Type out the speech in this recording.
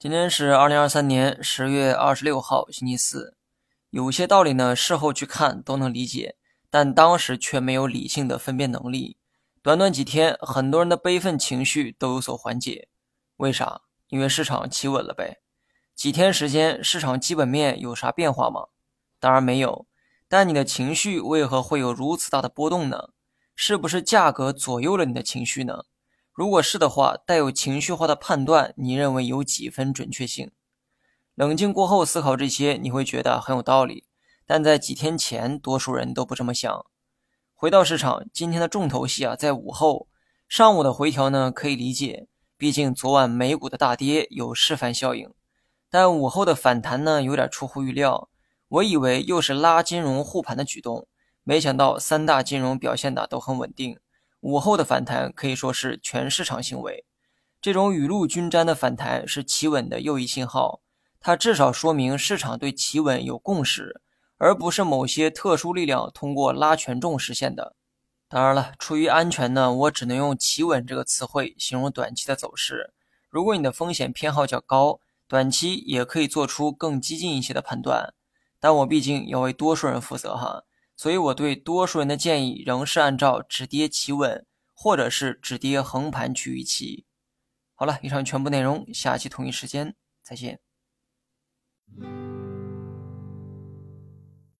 今天是二零二三年十月二十六号，星期四。有些道理呢，事后去看都能理解，但当时却没有理性的分辨能力。短短几天，很多人的悲愤情绪都有所缓解。为啥？因为市场企稳了呗。几天时间，市场基本面有啥变化吗？当然没有。但你的情绪为何会有如此大的波动呢？是不是价格左右了你的情绪呢？如果是的话，带有情绪化的判断，你认为有几分准确性？冷静过后思考这些，你会觉得很有道理。但在几天前，多数人都不这么想。回到市场，今天的重头戏啊，在午后。上午的回调呢，可以理解，毕竟昨晚美股的大跌有示范效应。但午后的反弹呢，有点出乎预料。我以为又是拉金融护盘的举动，没想到三大金融表现的都很稳定。午后的反弹可以说是全市场行为，这种雨露均沾的反弹是企稳的又一信号，它至少说明市场对企稳有共识，而不是某些特殊力量通过拉权重实现的。当然了，出于安全呢，我只能用企稳这个词汇形容短期的走势。如果你的风险偏好较高，短期也可以做出更激进一些的判断。但我毕竟要为多数人负责哈。所以，我对多数人的建议仍是按照止跌企稳，或者是止跌横盘去预期。好了，以上全部内容，下期同一时间再见。